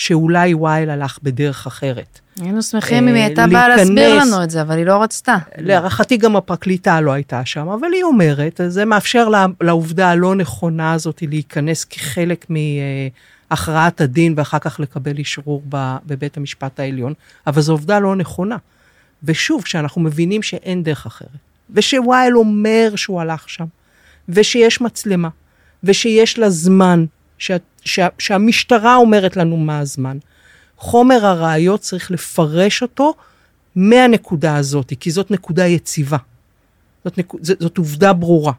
שאולי וייל הלך בדרך אחרת. היינו שמחים אם היא הייתה באה להסביר לנו את זה, אבל היא לא רצתה. להערכתי גם הפרקליטה לא הייתה שם, אבל היא אומרת, זה מאפשר לה, לעובדה הלא נכונה הזאת להיכנס כחלק מהכרעת הדין ואחר כך לקבל אשרור בבית המשפט העליון, אבל זו עובדה לא נכונה. ושוב, כשאנחנו מבינים שאין דרך אחרת, ושווייל אומר שהוא הלך שם, ושיש מצלמה, ושיש לה זמן, שה, שה, שהמשטרה אומרת לנו מה הזמן, חומר הראיות צריך לפרש אותו מהנקודה הזאת, כי זאת נקודה יציבה. זאת, נק... זאת עובדה ברורה.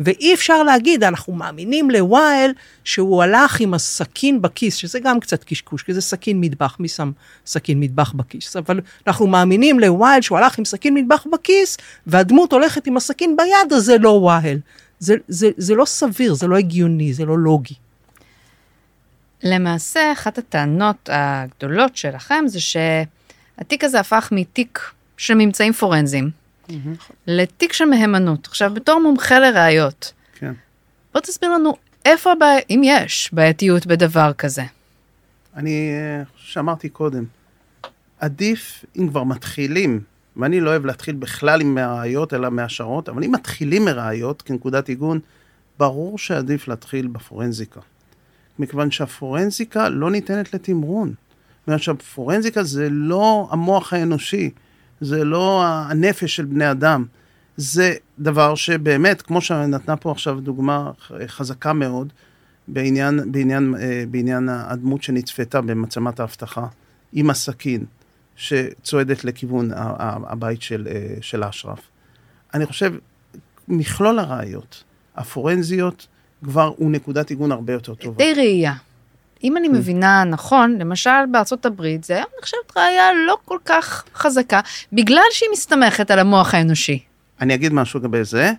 ואי אפשר להגיד, אנחנו מאמינים לווייל שהוא הלך עם הסכין בכיס, שזה גם קצת קשקוש, כי זה סכין מטבח, מי שם סכין מטבח בכיס? אבל אנחנו מאמינים לווייל שהוא הלך עם סכין מטבח בכיס, והדמות הולכת עם הסכין ביד, אז זה לא ווייל. זה, זה, זה לא סביר, זה לא הגיוני, זה לא לוגי. למעשה, אחת הטענות הגדולות שלכם זה שהתיק הזה הפך מתיק של ממצאים פורנזיים לתיק של מהימנות. עכשיו, בתור מומחה לראיות, כן. בוא תסביר לנו איפה הבעיה, אם יש בעייתיות בדבר כזה. אני אה, שאמרתי קודם, עדיף אם כבר מתחילים, ואני לא אוהב להתחיל בכלל עם מהראיות, אלא מהשערות, אבל אם מתחילים מראיות כנקודת עיגון, ברור שעדיף להתחיל בפורנזיקה. מכיוון שהפורנזיקה לא ניתנת לתמרון. מכיוון שהפורנזיקה זה לא המוח האנושי, זה לא הנפש של בני אדם. זה דבר שבאמת, כמו שנתנה פה עכשיו דוגמה חזקה מאוד, בעניין, בעניין, אה, בעניין הדמות שנצפתה במצלמת האבטחה, עם הסכין שצועדת לכיוון הבית של, אה, של אשרף. אני חושב, מכלול הראיות הפורנזיות כבר הוא נקודת עיגון הרבה יותר טובה. די ראייה. אם אני מבינה נכון, למשל בארצות הברית, זה היום נחשבת ראייה לא כל כך חזקה, בגלל שהיא מסתמכת על המוח האנושי. אני אגיד משהו לגבי זה.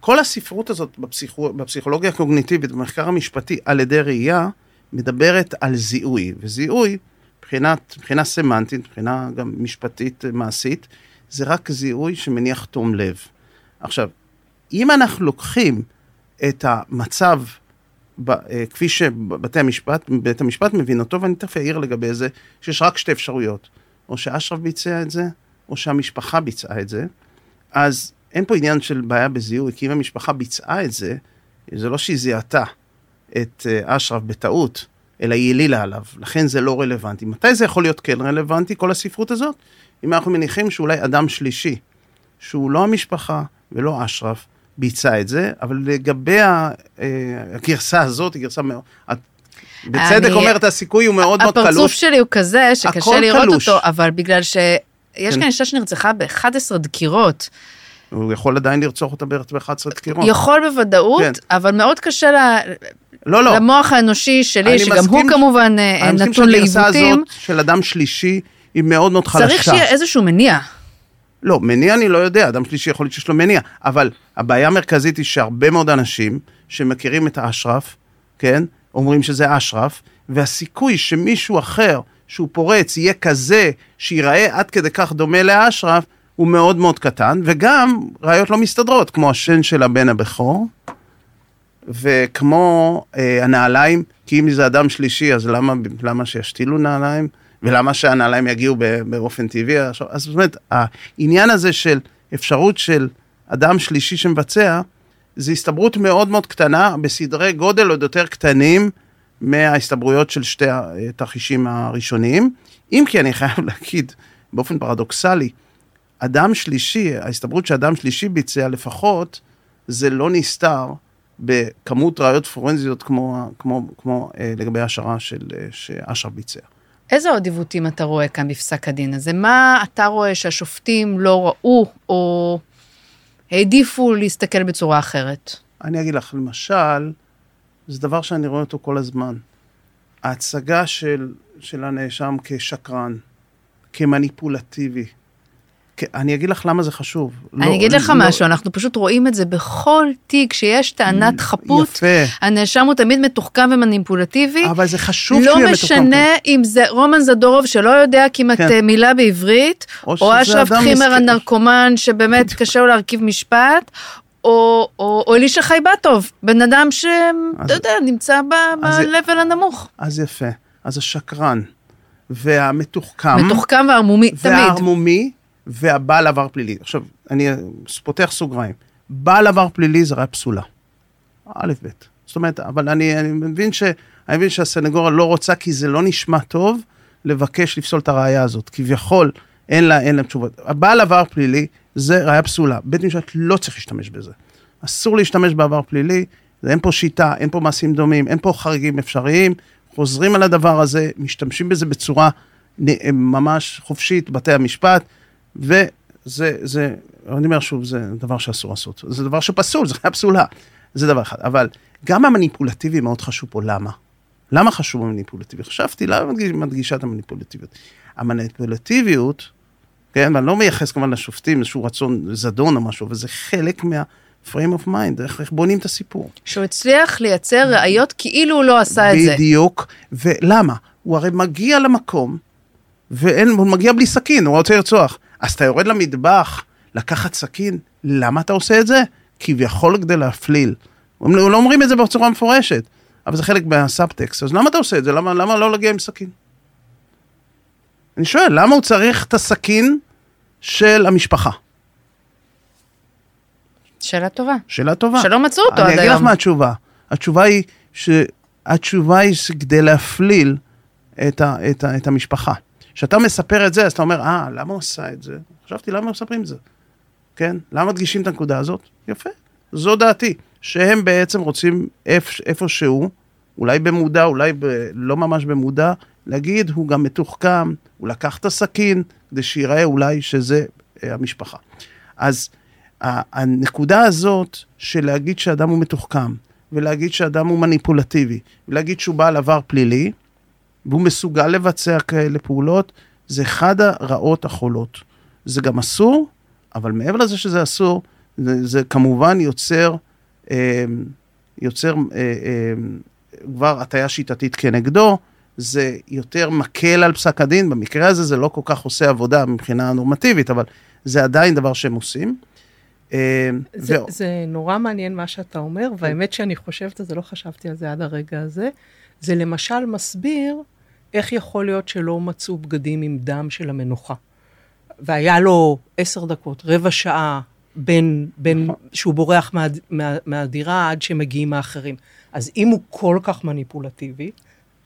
כל הספרות הזאת בפסיכו, בפסיכולוגיה הקוגניטיבית, במחקר המשפטי, על ידי ראייה, מדברת על זיהוי. וזיהוי, מבחינת, מבחינה סמנטית, מבחינה גם משפטית מעשית, זה רק זיהוי שמניח תום לב. עכשיו, אם אנחנו לוקחים את המצב, ב, אה, כפי שבתי המשפט, בית המשפט מבין אותו, ואני תכף אעיר לגבי זה, שיש רק שתי אפשרויות. או שאשרף ביצע את זה, או שהמשפחה ביצעה את זה. אז אין פה עניין של בעיה בזיהוי, כי אם המשפחה ביצעה את זה, זה לא שהיא זיהתה את אה, אשרף בטעות, אלא היא העלילה עליו, לכן זה לא רלוונטי. מתי זה יכול להיות כן רלוונטי, כל הספרות הזאת? אם אנחנו מניחים שאולי אדם שלישי, שהוא לא המשפחה ולא אשרף, ביצע את זה, אבל לגבי אה, הגרסה הזאת, היא גרסה מאוד... את בצדק אני- אומרת, הסיכוי הוא מאוד מאוד קלוש. הפרצוף שלי הוא כזה שקשה לראות קלוש. אותו, אבל בגלל שיש כן. כאן אישה שנרצחה ב-11 דקירות. הוא יכול עדיין לרצוח אותה בערך ב-11 דקירות. יכול בוודאות, כן. אבל מאוד קשה ל- לא, לא. למוח האנושי שלי, שגם הוא מסכים- כמובן אה, אני מסכים נתון שהגרסה לעיוותים, הזאת של אדם שלישי היא מאוד מאוד חלשה. צריך שיהיה איזשהו מניע. לא, מניע אני לא יודע, אדם שלישי יכול להיות שיש לו מניע, אבל הבעיה המרכזית היא שהרבה מאוד אנשים שמכירים את האשרף, כן, אומרים שזה אשרף, והסיכוי שמישהו אחר שהוא פורץ יהיה כזה שיראה עד כדי כך דומה לאשרף, הוא מאוד מאוד קטן, וגם ראיות לא מסתדרות, כמו השן של הבן הבכור, וכמו אה, הנעליים, כי אם זה אדם שלישי, אז למה, למה שישתילו נעליים? ולמה שהנעליים יגיעו באופן טבעי? אז אומרת, העניין הזה של אפשרות של אדם שלישי שמבצע, זה הסתברות מאוד מאוד קטנה, בסדרי גודל עוד יותר קטנים מההסתברויות של שתי התרחישים הראשוניים. אם כי אני חייב להגיד, באופן פרדוקסלי, אדם שלישי, ההסתברות שאדם שלישי ביצע לפחות, זה לא נסתר בכמות ראיות פורנזיות כמו, כמו, כמו אה, לגבי השערה של, אה, שאשרף ביצע. איזה עוד עיוותים אתה רואה כאן בפסק הדין הזה? מה אתה רואה שהשופטים לא ראו או העדיפו להסתכל בצורה אחרת? אני אגיד לך, למשל, זה דבר שאני רואה אותו כל הזמן. ההצגה של, של הנאשם כשקרן, כמניפולטיבי. כ- אני אגיד לך למה זה חשוב. אני אגיד לך משהו, אנחנו פשוט רואים את זה בכל תיק שיש טענת חפות. יפה. הנאשם הוא תמיד מתוחכם ומניפולטיבי. אבל זה חשוב לא שהוא יהיה מתוחכם. משנה אם זה רומן זדורוב שלא יודע כמעט כן. אה, מילה בעברית, או או אשרף חימר. הנרקומן שבאמת קשה לו להרכיב משפט, או, או, או אלישע חייבטוב, בן אדם שאתה יודע, נמצא ב-level הנמוך. אז יפה. אז השקרן, והמתוחכם, מתוחכם וערמומי, תמיד. והערמומי, והבעל עבר פלילי. עכשיו, אני פותח סוגריים. בעל עבר פלילי זה ראיה פסולה. א', ב'. זאת אומרת, אבל אני, אני מבין ש... אני מבין שהסנגוריה לא רוצה, כי זה לא נשמע טוב לבקש לפסול את הראייה הזאת. כביכול, אין לה, אין לה תשובות. הבעל עבר פלילי זה ראייה פסולה. בית משפט לא צריך להשתמש בזה. אסור להשתמש בעבר פלילי, אין פה שיטה, אין פה מעשים דומים, אין פה חריגים אפשריים, חוזרים על הדבר הזה, משתמשים בזה בצורה נ- ממש חופשית, בתי המשפט, וזה, זה, אני אומר שוב, זה דבר שאסור לעשות. זה דבר שפסול, זה ראייה פסולה. זה דבר אחד. אבל גם המניפולטיבי מאוד חשוב פה, למה? למה חשוב המניפולטיבי? חשבתי, למה מדגיש, מדגישה את המניפולטיביות? המניפולטיביות, כן, ואני לא מייחס כמובן לשופטים איזשהו רצון זדון או משהו, אבל זה חלק מה-frame of mind, איך, איך בונים את הסיפור. שהוא הצליח לייצר ראיות כאילו הוא לא עשה את זה. בדיוק, ולמה? הוא הרי מגיע למקום, ואין, הוא מגיע בלי סכין, הוא רוצה לרצוח. אז אתה יורד למטבח, לקחת סכין, למה אתה עושה את זה? כביכול כדי להפליל. הם לא אומרים את זה בצורה מפורשת, אבל זה חלק מהסאבטקסט, אז למה אתה עושה את זה? למה, למה לא להגיע עם סכין? אני שואל, למה הוא צריך את הסכין של המשפחה? שאלה טובה. שאלה טובה. שלא מצאו אותו עד אני אגיד לך היום. מה התשובה. התשובה היא שהתשובה היא כדי להפליל את, ה, את, ה, את המשפחה. כשאתה מספר את זה, אז אתה אומר, אה, למה הוא עשה את זה? חשבתי, למה מספרים את זה? כן? למה מדגישים את הנקודה הזאת? יפה. זו דעתי. שהם בעצם רוצים איפ, איפשהו, אולי במודע, אולי ב, לא ממש במודע, להגיד, הוא גם מתוחכם, הוא לקח את הסכין, כדי שיראה אולי שזה אה, המשפחה. אז ה- הנקודה הזאת של להגיד שאדם הוא מתוחכם, ולהגיד שאדם הוא מניפולטיבי, ולהגיד שהוא בעל עבר פלילי, והוא מסוגל לבצע כאלה פעולות, זה אחד הרעות החולות. זה גם אסור, אבל מעבר לזה שזה אסור, זה, זה כמובן יוצר, אה, יוצר אה, אה, כבר הטיה שיטתית כנגדו, זה יותר מקל על פסק הדין, במקרה הזה זה לא כל כך עושה עבודה מבחינה נורמטיבית, אבל זה עדיין דבר שהם עושים. אה, זה, ו- זה נורא מעניין מה שאתה אומר, והאמת שאני חושבת זה, לא חשבתי על זה עד הרגע הזה. זה למשל מסביר איך יכול להיות שלא מצאו בגדים עם דם של המנוחה. והיה לו עשר דקות, רבע שעה, בין, בין שהוא בורח מה, מה, מהדירה עד שמגיעים האחרים. אז אם הוא כל כך מניפולטיבי,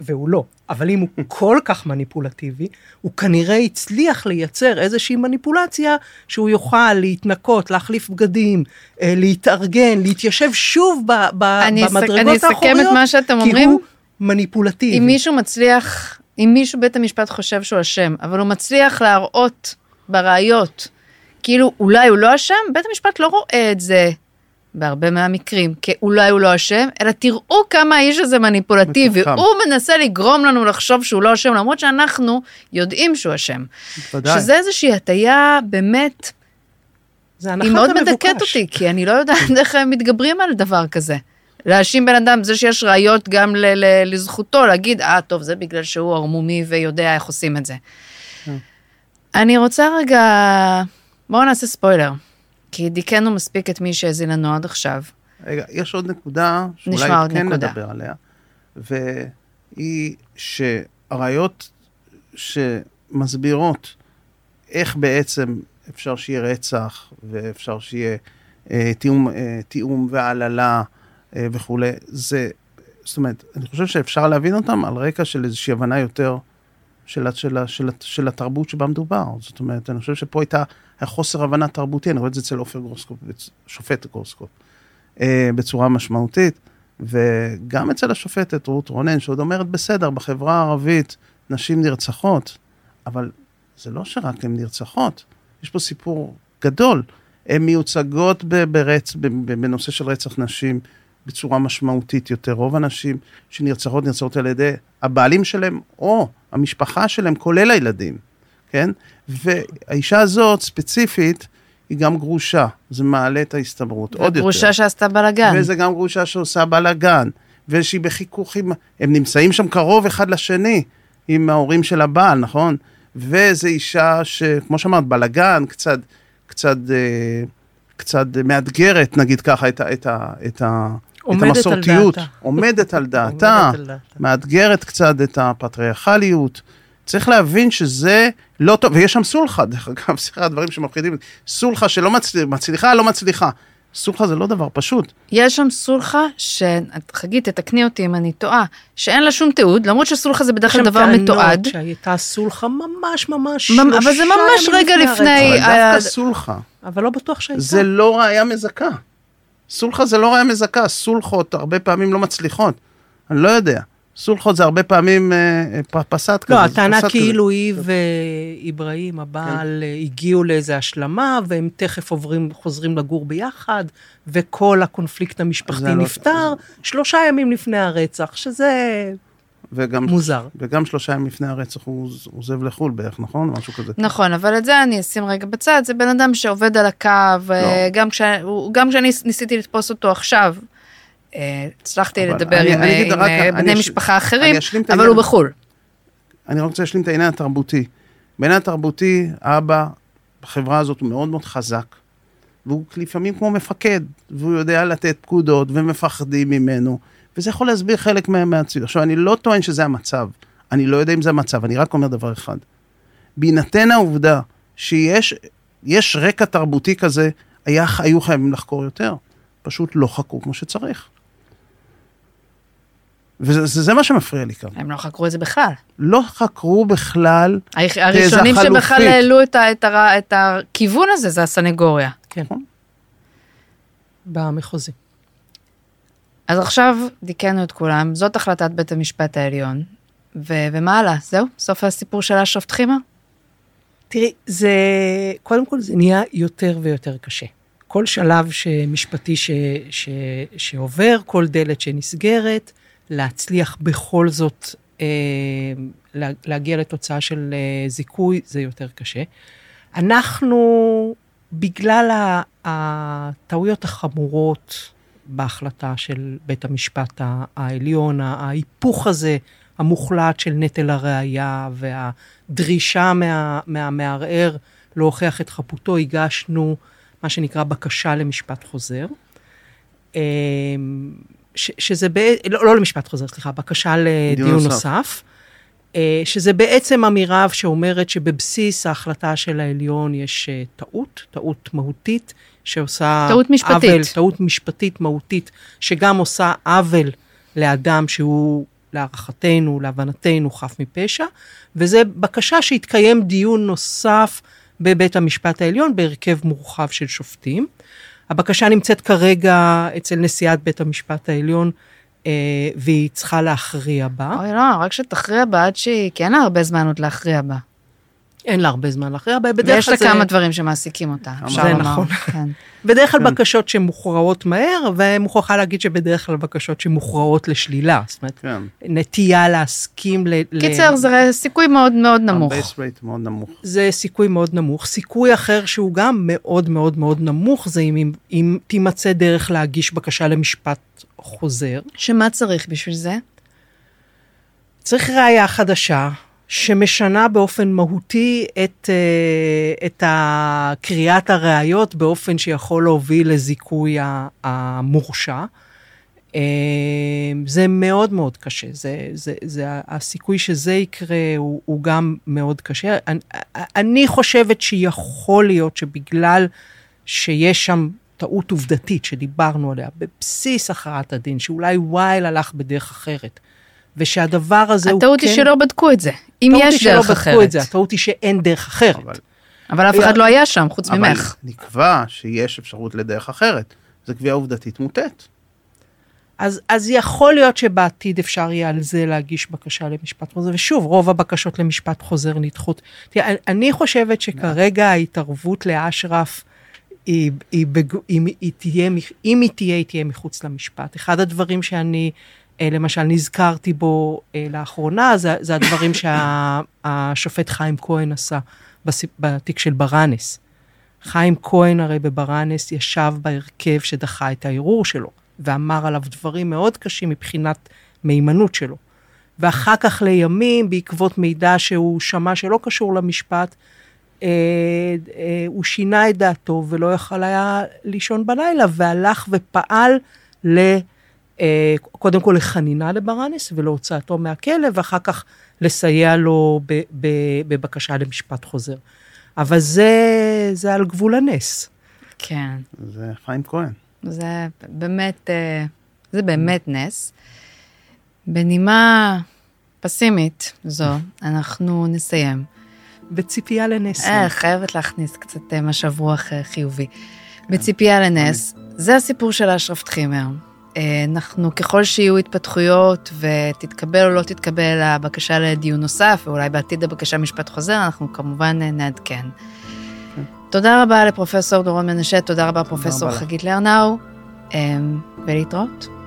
והוא לא, אבל אם הוא כל כך מניפולטיבי, הוא כנראה הצליח לייצר איזושהי מניפולציה שהוא יוכל להתנקות, להחליף בגדים, אה, להתארגן, להתיישב שוב ב, ב, אני במדרגות אני אסכם האחוריות, את מה שאתם כי אומרים. הוא מניפולטיבי. אם מישהו מצליח, אם מישהו בית המשפט חושב שהוא אשם, אבל הוא מצליח להראות בראיות, כאילו אולי הוא לא אשם, בית המשפט לא רואה את זה בהרבה מהמקרים, כאולי הוא לא אשם, אלא תראו כמה האיש הזה מניפולטיבי. מתוחכם. הוא מנסה לגרום לנו לחשוב שהוא לא אשם, למרות שאנחנו יודעים שהוא אשם. ודאי. שזה איזושהי הטיה באמת, זה היא מאוד המבוקש. מדכאת אותי, כי אני לא יודעת איך הם מתגברים על דבר כזה. להאשים בן אדם, זה שיש ראיות גם ל- ל- לזכותו, להגיד, אה, טוב, זה בגלל שהוא ערמומי ויודע איך עושים את זה. אני רוצה רגע, בואו נעשה ספוילר, כי דיכאנו מספיק את מי שהאזין לנו עד עכשיו. רגע, יש עוד נקודה שאולי עוד כן נקודה. נדבר עליה, והיא שהראיות שמסבירות איך בעצם אפשר שיהיה רצח ואפשר שיהיה אה, תיאום, אה, תיאום והעללה וכולי, זה זאת אומרת, אני חושב שאפשר להבין אותם על רקע של איזושהי הבנה יותר של, של, של, של התרבות שבה מדובר. זאת אומרת, אני חושב שפה הייתה, היה חוסר הבנה תרבותי, אני רואה את זה אצל עופר גרוסקופ, שופט גרוסקופ, אה, בצורה משמעותית, וגם אצל השופטת רות רונן, שעוד אומרת, בסדר, בחברה הערבית נשים נרצחות, אבל זה לא שרק הן נרצחות, יש פה סיפור גדול. הן מיוצגות ברצ... בנושא של רצח נשים בצורה משמעותית יותר. רוב הנשים שנרצחות נרצחות על ידי הבעלים שלהם או המשפחה שלהם, כולל הילדים, כן? והאישה הזאת ספציפית, היא גם גרושה, זה מעלה את ההסתברות עוד יותר. גרושה שעשתה בלאגן. וזה גם גרושה שעושה בלאגן, ושהיא בחיכוך עם... הם נמצאים שם קרוב אחד לשני, עם ההורים של הבעל, נכון? וזו אישה שכמו שאמרת, בלאגן, קצת, קצת, אה, קצת מאתגרת, נגיד ככה, את, ה, את, ה, את, ה, את המסורתיות. על דעתה, עומדת על דעתה. מאתגרת קצת את הפטריארכליות. צריך להבין שזה לא טוב, ויש שם סולחה, דרך אגב, אחד הדברים שמפחידים, סולחה שלא מצליחה, מצליחה, לא מצליחה. סולחה זה לא דבר פשוט. יש שם סולחה, שחגית, תתקני אותי אם אני טועה, שאין לה שום תיעוד, למרות שסולחה זה בדרך כלל דבר מתועד. יש שם טענות שהייתה סולחה ממש ממש ממ- אבל זה ממש רגע לפני-. אבל דווקא סולחה, אבל לא בטוח שהייתה. זה לא ראייה מזכה. סולחה זה לא ראייה מזכה, סולחות הרבה פעמים לא מצליחות. אני לא יודע. סולחות זה הרבה פעמים אה, אה, פ- פסת כזה. לא, הטענה כזה. כאילו היא ואיברהים, הבעל, כן. הגיעו לאיזה השלמה, והם תכף עוברים, חוזרים לגור ביחד, וכל הקונפליקט המשפחתי לא- נפתר שלושה ימים לפני הרצח, שזה וגם, מוזר. וגם שלושה ימים לפני הרצח הוא עוזב לחו"ל בערך, נכון? משהו כזה. נכון, אבל את זה אני אשים רגע בצד, זה בן אדם שעובד על הקו, לא. אה, גם כש- הוא- גם כשאני ניסיתי לתפוס אותו עכשיו, אה, הצלחתי לדבר אני- עם אני אה, אגיד עם רק- אה, אני בני אש- משפחה אחרים, אני אבל העניין. הוא בחו"ל. אני רוצה להשלים את העניין התרבותי. בעניין התרבותי, האבא בחברה הזאת הוא מאוד מאוד חזק, והוא לפעמים כמו מפקד, והוא יודע לתת פקודות, ומפחדים ממנו, וזה יכול להסביר חלק מה- מהציוד. עכשיו, אני לא טוען שזה המצב, אני לא יודע אם זה המצב, אני רק אומר דבר אחד. בהינתן העובדה שיש יש רקע תרבותי כזה, היה, היו חייבים לחקור יותר. פשוט לא חקרו כמו שצריך. וזה זה, זה מה שמפריע לי כאן. הם לא חקרו את זה בכלל. לא חקרו בכלל, היח- הראשונים תזה שבכלל חלופית. העלו את ה- את הר- את הכיוון הזה זה הסנגוריה. כן. במחוזי. אז עכשיו דיכאנו את כולם, זאת החלטת בית המשפט העליון, ו- ומה הלאה? זהו? סוף הסיפור של אשרף טחימה? תראי, זה, קודם כל זה נהיה יותר ויותר קשה. כל שלב משפטי ש, ש, שעובר, כל דלת שנסגרת, להצליח בכל זאת אה, לה- להגיע לתוצאה של אה, זיכוי, זה יותר קשה. אנחנו, בגלל הטעויות החמורות בהחלטה של בית המשפט העליון, ההיפוך הזה המוחלט של נטל הראייה והדרישה מה- מהמערער להוכיח את חפותו, הגשנו מה שנקרא בקשה למשפט חוזר. אמ, ש, שזה, בע- לא, לא למשפט חוזר, סליחה, בקשה לדיון נוסף. נוסף. אה, שזה בעצם אמירה שאומרת שבבסיס ההחלטה של העליון יש אה, טעות, טעות מהותית, שעושה... טעות משפטית. עוול, טעות משפטית מהותית, שגם עושה עוול לאדם שהוא, להערכתנו, להבנתנו, חף מפשע, וזה בקשה שיתקיים דיון נוסף בבית המשפט העליון בהרכב מורחב של שופטים. הבקשה נמצאת כרגע אצל נשיאת בית המשפט העליון, והיא צריכה להכריע בה. אוי לא, רק שתכריע בה עד שהיא, כי אין לה הרבה זמן עוד להכריע בה. אין לה הרבה זמן להכריע בה, בדרך ויש כלל לה זה... כמה דברים שמעסיקים אותה, אפשר זה לומר. נכון. כן. בדרך כלל כן. בקשות שמוכרעות מהר, ומוכרחה להגיד שבדרך כלל בקשות שמוכרעות לשלילה. זאת אומרת, כן, נטייה להסכים ל... ל- קיצר, זה סיכוי מאוד מאוד נמוך. ה base rate מאוד נמוך. זה סיכוי מאוד נמוך. סיכוי אחר שהוא גם מאוד מאוד מאוד נמוך, זה אם, אם תימצא דרך להגיש בקשה למשפט חוזר. שמה צריך בשביל זה? צריך ראייה חדשה, שמשנה באופן מהותי את, אה, את קריאת הראיות באופן שיכול להוביל לזיכוי המורשע. אה, זה מאוד מאוד קשה, זה, זה, זה, הסיכוי שזה יקרה הוא, הוא גם מאוד קשה. אני, אני חושבת שיכול להיות שבגלל שיש שם טעות עובדתית שדיברנו עליה, בבסיס הכרעת הדין, שאולי וייל הלך בדרך אחרת, ושהדבר הזה הוא כן... הטעות היא שלא בדקו את זה, אם הטעות יש היא דרך שלא בדקו אחרת. את זה, הטעות היא שאין דרך אחרת. אבל, אבל אף אחד לא היה שם, חוץ אבל ממך. נקבע שיש אפשרות לדרך אחרת. זו קביעה עובדתית מוטית. אז, אז יכול להיות שבעתיד אפשר יהיה על זה להגיש בקשה למשפט חוזר, ושוב, רוב הבקשות למשפט חוזר נדחות. תראה, אני חושבת שכרגע ההתערבות לאשרף, היא, היא, בג... אם, היא תהיה, אם היא תהיה, היא תהיה מחוץ למשפט. אחד הדברים שאני, אה, למשל, נזכרתי בו אה, לאחרונה, זה, זה הדברים שהשופט חיים כהן עשה בתיק של ברנס. חיים כהן הרי בברנס ישב בהרכב שדחה את הערעור שלו, ואמר עליו דברים מאוד קשים מבחינת מהימנות שלו. ואחר כך לימים, בעקבות מידע שהוא שמע שלא קשור למשפט, אה, אה, הוא שינה את דעתו ולא יכל היה לישון בלילה, והלך ופעל ל... אה, קודם כל לחנינה לברנס ולהוצאתו מהכלא, ואחר כך לסייע לו ב, ב, בבקשה למשפט חוזר. אבל זה, זה על גבול הנס. כן, זה חיים כהן. זה באמת, אה, זה באמת נס. בנימה פסימית זו, אנחנו נסיים. בציפייה לנס. אה, חייבת להכניס קצת אה, משב רוח חיובי. בציפייה לנס, זה הסיפור של אשרף טחימר. אה, אנחנו, ככל שיהיו התפתחויות ותתקבל או לא תתקבל הבקשה לדיון נוסף, ואולי בעתיד הבקשה למשפט חוזר, אנחנו כמובן אה, נעדכן. תודה רבה לפרופסור דורון מנשה, תודה רבה פרופסור. חגית לרנאו, ולהתראות.